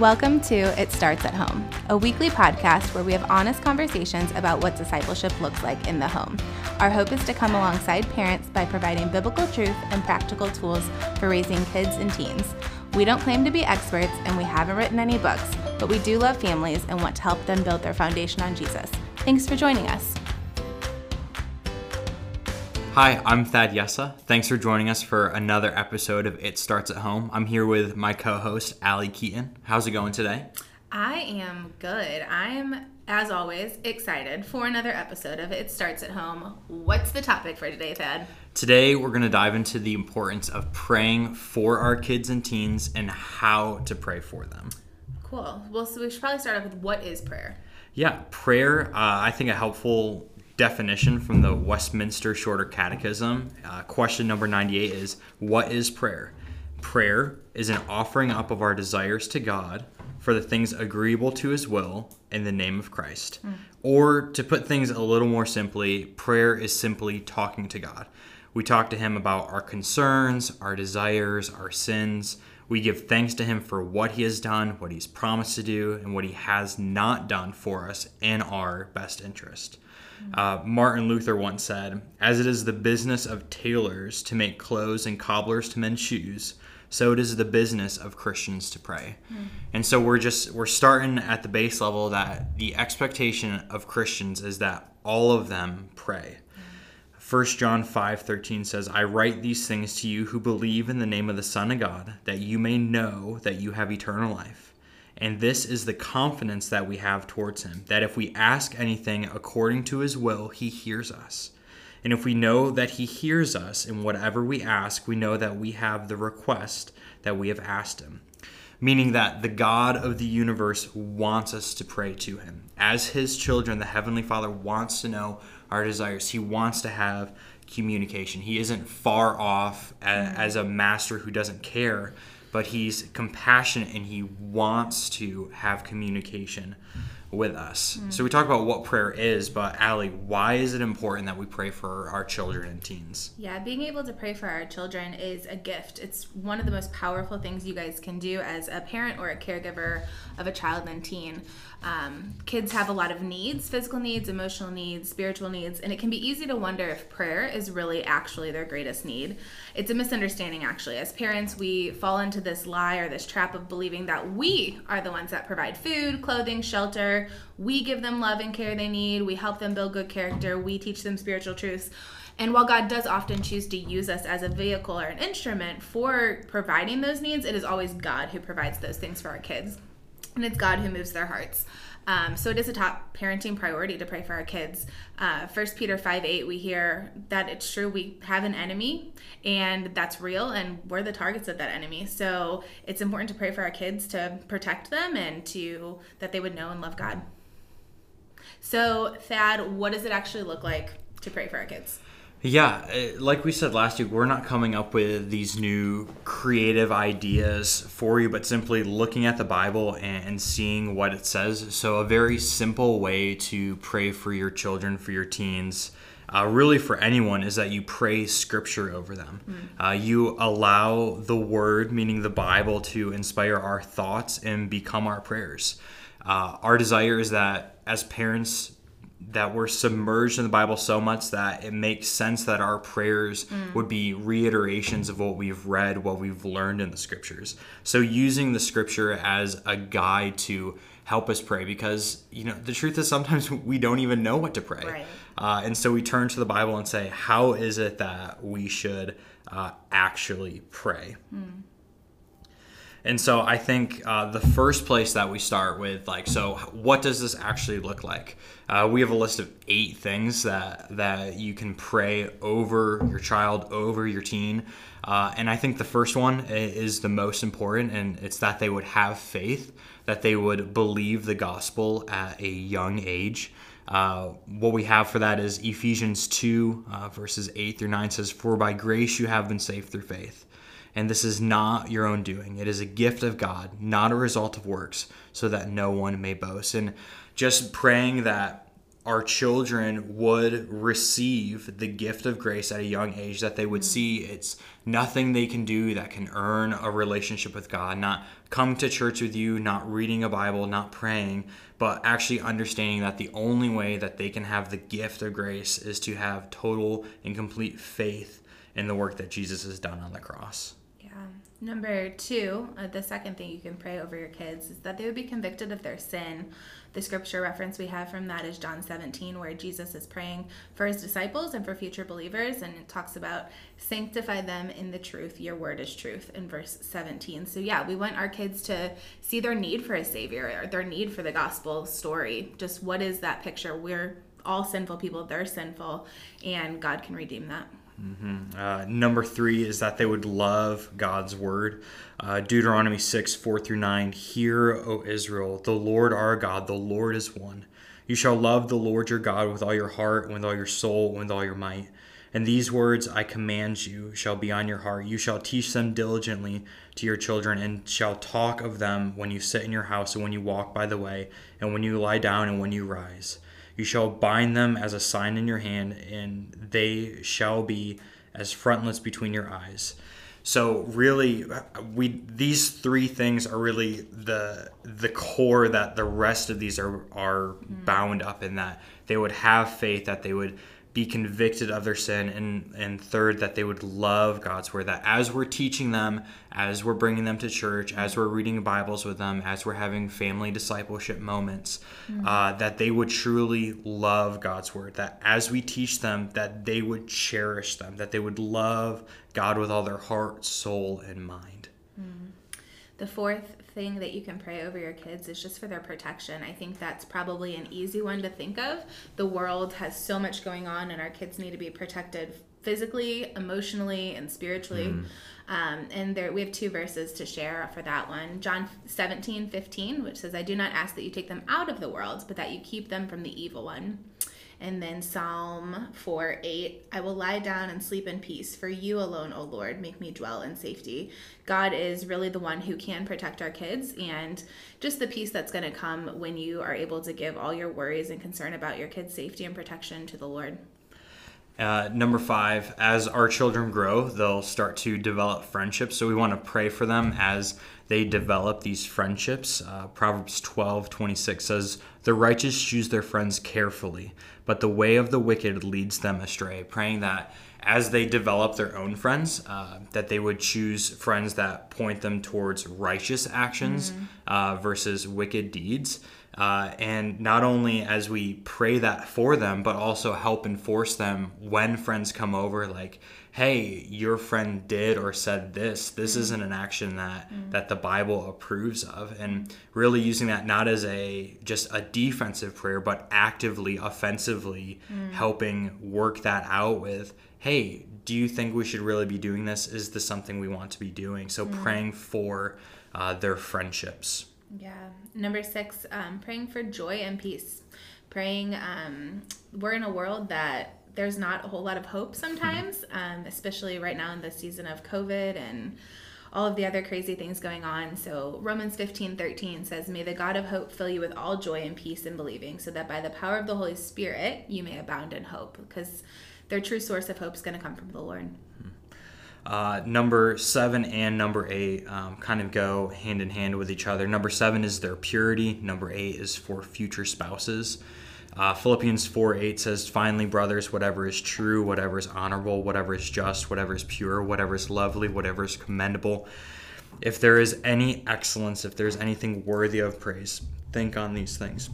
Welcome to It Starts at Home, a weekly podcast where we have honest conversations about what discipleship looks like in the home. Our hope is to come alongside parents by providing biblical truth and practical tools for raising kids and teens. We don't claim to be experts and we haven't written any books, but we do love families and want to help them build their foundation on Jesus. Thanks for joining us. Hi, I'm Thad Yessa. Thanks for joining us for another episode of It Starts at Home. I'm here with my co host, Allie Keaton. How's it going today? I am good. I'm, as always, excited for another episode of It Starts at Home. What's the topic for today, Thad? Today, we're going to dive into the importance of praying for our kids and teens and how to pray for them. Cool. Well, so we should probably start off with what is prayer? Yeah, prayer, uh, I think a helpful definition from the Westminster Shorter Catechism. Uh, question number 98 is What is prayer? Prayer is an offering up of our desires to God for the things agreeable to his will in the name of Christ. Mm. Or to put things a little more simply, prayer is simply talking to God. We talk to him about our concerns, our desires, our sins. We give thanks to him for what he has done, what he's promised to do, and what he has not done for us in our best interest. Uh, Martin Luther once said, As it is the business of tailors to make clothes and cobblers to mend shoes, so it is the business of Christians to pray. Mm. And so we're just we're starting at the base level that the expectation of Christians is that all of them pray. 1 John 5:13 says, "I write these things to you who believe in the name of the Son of God, that you may know that you have eternal life." And this is the confidence that we have towards him that if we ask anything according to his will, he hears us. And if we know that he hears us in whatever we ask, we know that we have the request that we have asked him. Meaning that the God of the universe wants us to pray to him. As his children, the Heavenly Father wants to know our desires. He wants to have communication. He isn't far off as a master who doesn't care but he's compassionate and he wants to have communication with us. Mm. So we talk about what prayer is, but Allie, why is it important that we pray for our children and teens? Yeah, being able to pray for our children is a gift. It's one of the most powerful things you guys can do as a parent or a caregiver of a child and teen. Um, kids have a lot of needs physical needs, emotional needs, spiritual needs, and it can be easy to wonder if prayer is really actually their greatest need. It's a misunderstanding, actually. As parents, we fall into this lie or this trap of believing that we are the ones that provide food, clothing, shelter. We give them love and care they need. We help them build good character. We teach them spiritual truths. And while God does often choose to use us as a vehicle or an instrument for providing those needs, it is always God who provides those things for our kids and it's God who moves their hearts. Um, so it is a top parenting priority to pray for our kids. Uh, First uh, Peter 5 8, we hear that it's true we have an enemy and that's real and we're the targets of that enemy. So it's important to pray for our kids to protect them and to that they would know and love God. So, Thad, what does it actually look like to pray for our kids? Yeah, uh, like we said last week, we're not coming up with these new creative ideas for you, but simply looking at the Bible and seeing what it says. So, a very simple way to pray for your children, for your teens, uh, really for anyone, is that you pray scripture over them. Mm. Uh, you allow the Word, meaning the Bible, to inspire our thoughts and become our prayers. Uh, our desire is that as parents, that we're submerged in the Bible so much that it makes sense that our prayers mm. would be reiterations of what we've read, what we've learned in the scriptures. So using the scripture as a guide to help us pray because you know the truth is sometimes we don't even know what to pray right. uh, and so we turn to the bible and say how is it that we should uh, actually pray mm. And so I think uh, the first place that we start with, like, so what does this actually look like? Uh, we have a list of eight things that that you can pray over your child, over your teen, uh, and I think the first one is the most important, and it's that they would have faith, that they would believe the gospel at a young age. Uh, what we have for that is Ephesians 2, uh, verses 8 through 9 says, For by grace you have been saved through faith and this is not your own doing. It is a gift of God, not a result of works, so that no one may boast. And just praying that our children would receive the gift of grace at a young age, that they would mm. see it's nothing they can do that can earn a relationship with God, not come to church with you, not reading a Bible, not praying, but actually understanding that the only way that they can have the gift of grace is to have total and complete faith in the work that Jesus has done on the cross. Number two, uh, the second thing you can pray over your kids is that they would be convicted of their sin. The scripture reference we have from that is John 17, where Jesus is praying for his disciples and for future believers, and it talks about sanctify them in the truth. Your word is truth in verse 17. So, yeah, we want our kids to see their need for a savior or their need for the gospel story. Just what is that picture? We're all sinful people, they're sinful, and God can redeem that. Mm-hmm. Uh, number three is that they would love God's word. Uh, Deuteronomy 6, 4 through 9. Hear, O Israel, the Lord our God, the Lord is one. You shall love the Lord your God with all your heart, with all your soul, with all your might. And these words I command you shall be on your heart. You shall teach them diligently to your children, and shall talk of them when you sit in your house, and when you walk by the way, and when you lie down, and when you rise you shall bind them as a sign in your hand, and they shall be as frontlets between your eyes. So really, we these three things are really the the core that the rest of these are are mm. bound up in. That they would have faith, that they would be convicted of their sin and and third that they would love God's word that as we're teaching them as we're bringing them to church as we're reading Bibles with them as we're having family discipleship moments mm-hmm. uh, that they would truly love God's word that as we teach them that they would cherish them that they would love God with all their heart soul and mind mm-hmm. The fourth thing that you can pray over your kids is just for their protection. I think that's probably an easy one to think of. The world has so much going on, and our kids need to be protected physically, emotionally, and spiritually. Mm. Um, and there we have two verses to share for that one. John 17, 15, which says, I do not ask that you take them out of the world, but that you keep them from the evil one. And then Psalm 4 8, I will lie down and sleep in peace, for you alone, O Lord, make me dwell in safety. God is really the one who can protect our kids, and just the peace that's going to come when you are able to give all your worries and concern about your kids' safety and protection to the Lord. Uh, number five, as our children grow, they'll start to develop friendships. So we want to pray for them as they develop these friendships. Uh, Proverbs 12 26 says, The righteous choose their friends carefully, but the way of the wicked leads them astray. Praying that as they develop their own friends, uh, that they would choose friends that point them towards righteous actions mm-hmm. uh, versus wicked deeds. Uh, and not only as we pray that for them, but also help enforce them when friends come over, like, hey, your friend did or said this. This mm. isn't an action that mm. that the Bible approves of, and really using that not as a just a defensive prayer, but actively, offensively mm. helping work that out with, hey, do you think we should really be doing this? Is this something we want to be doing? So mm. praying for uh, their friendships. Yeah. Number six, um, praying for joy and peace. Praying, um, we're in a world that there's not a whole lot of hope sometimes, um, especially right now in the season of COVID and all of the other crazy things going on. So Romans 15, 13 says, May the God of hope fill you with all joy and peace in believing, so that by the power of the Holy Spirit you may abound in hope. Because their true source of hope is going to come from the Lord. Uh, number seven and number eight um, kind of go hand in hand with each other. Number seven is their purity. Number eight is for future spouses. Uh, Philippians 4 8 says, Finally, brothers, whatever is true, whatever is honorable, whatever is just, whatever is pure, whatever is lovely, whatever is commendable, if there is any excellence, if there's anything worthy of praise, think on these things.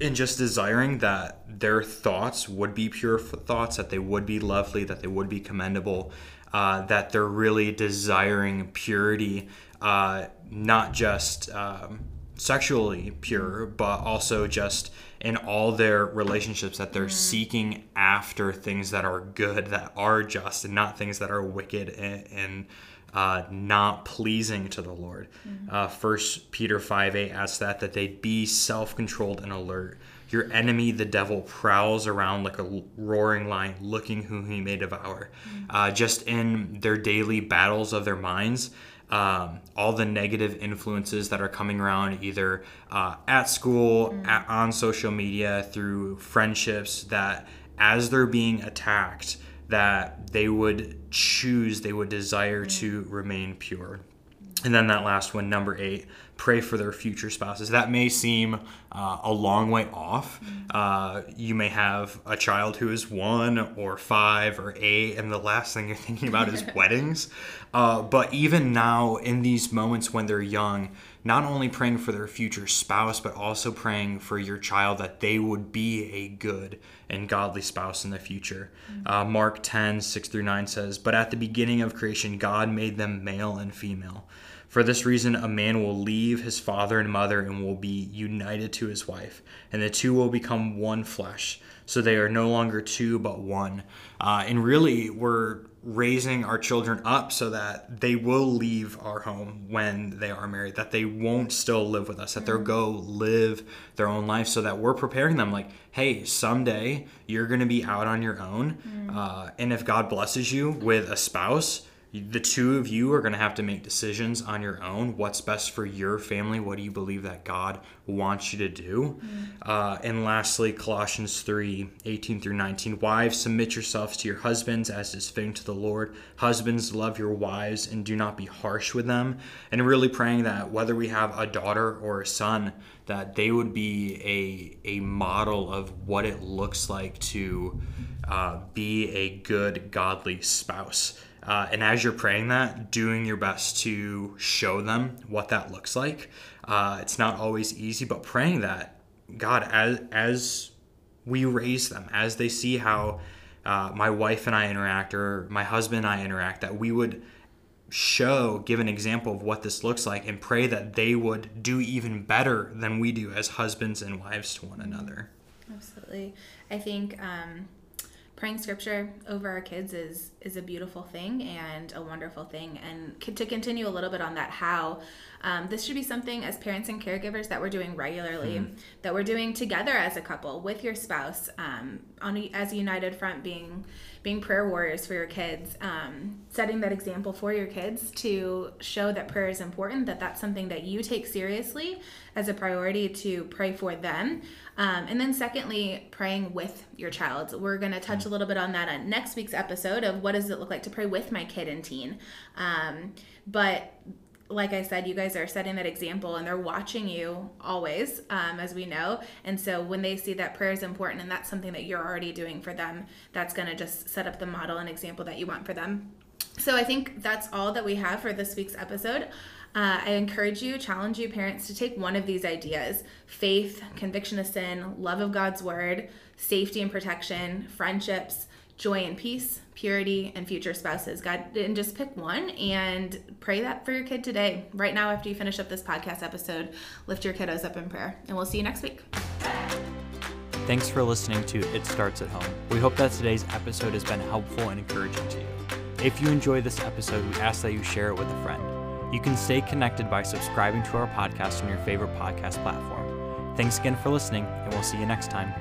And just desiring that their thoughts would be pure thoughts, that they would be lovely, that they would be commendable, uh, that they're really desiring purity, uh, not just um, sexually pure, but also just in all their relationships that they're mm. seeking after things that are good, that are just, and not things that are wicked and, and uh, not pleasing to the Lord. Mm. Uh, First Peter five eight asks that that they be self controlled and alert your enemy, the devil, prowls around like a roaring lion, looking who he may devour. Mm-hmm. Uh, just in their daily battles of their minds, um, all the negative influences that are coming around either uh, at school, at, on social media, through friendships, that as they're being attacked, that they would choose, they would desire to remain pure. And then that last one, number eight, pray for their future spouses. That may seem uh, a long way off. Uh, you may have a child who is one or five or eight, and the last thing you're thinking about is weddings. Uh, but even now, in these moments when they're young, not only praying for their future spouse, but also praying for your child that they would be a good and godly spouse in the future. Uh, Mark 10, 6 through 9 says, But at the beginning of creation, God made them male and female. For this reason, a man will leave his father and mother and will be united to his wife, and the two will become one flesh. So they are no longer two, but one. Uh, and really, we're raising our children up so that they will leave our home when they are married, that they won't still live with us, that they'll go live their own life, so that we're preparing them like, hey, someday you're going to be out on your own. Uh, and if God blesses you with a spouse, the two of you are going to have to make decisions on your own. What's best for your family? What do you believe that god wants you to do? Uh, and lastly colossians 3 18 through 19 wives submit yourselves to your husbands as is fitting to the lord. Husbands love your wives and do not be harsh with them. And really praying that whether we have a daughter or a son that they would be a, a model of what it looks like to uh, be a good godly spouse uh, and as you're praying that, doing your best to show them what that looks like. Uh, it's not always easy, but praying that God, as as we raise them, as they see how uh, my wife and I interact, or my husband and I interact, that we would show, give an example of what this looks like, and pray that they would do even better than we do as husbands and wives to one another. Absolutely. I think um, praying scripture over our kids is is a beautiful thing and a wonderful thing. And to continue a little bit on that, how um, this should be something as parents and caregivers that we're doing regularly, that we're doing together as a couple with your spouse um, on a, as a united front, being being prayer warriors for your kids, um, setting that example for your kids to show that prayer is important, that that's something that you take seriously as a priority to pray for them. Um, and then, secondly, praying with your child. We're going to touch a little bit on that on next week's episode of what does it look like to pray with my kid and teen. Um, but like I said, you guys are setting that example and they're watching you always, um, as we know. And so when they see that prayer is important and that's something that you're already doing for them, that's going to just set up the model and example that you want for them. So I think that's all that we have for this week's episode. Uh, I encourage you, challenge you, parents, to take one of these ideas faith, conviction of sin, love of God's word, safety and protection, friendships, joy and peace, purity, and future spouses. God, and just pick one and pray that for your kid today. Right now, after you finish up this podcast episode, lift your kiddos up in prayer. And we'll see you next week. Thanks for listening to It Starts at Home. We hope that today's episode has been helpful and encouraging to you. If you enjoy this episode, we ask that you share it with a friend. You can stay connected by subscribing to our podcast on your favorite podcast platform. Thanks again for listening, and we'll see you next time.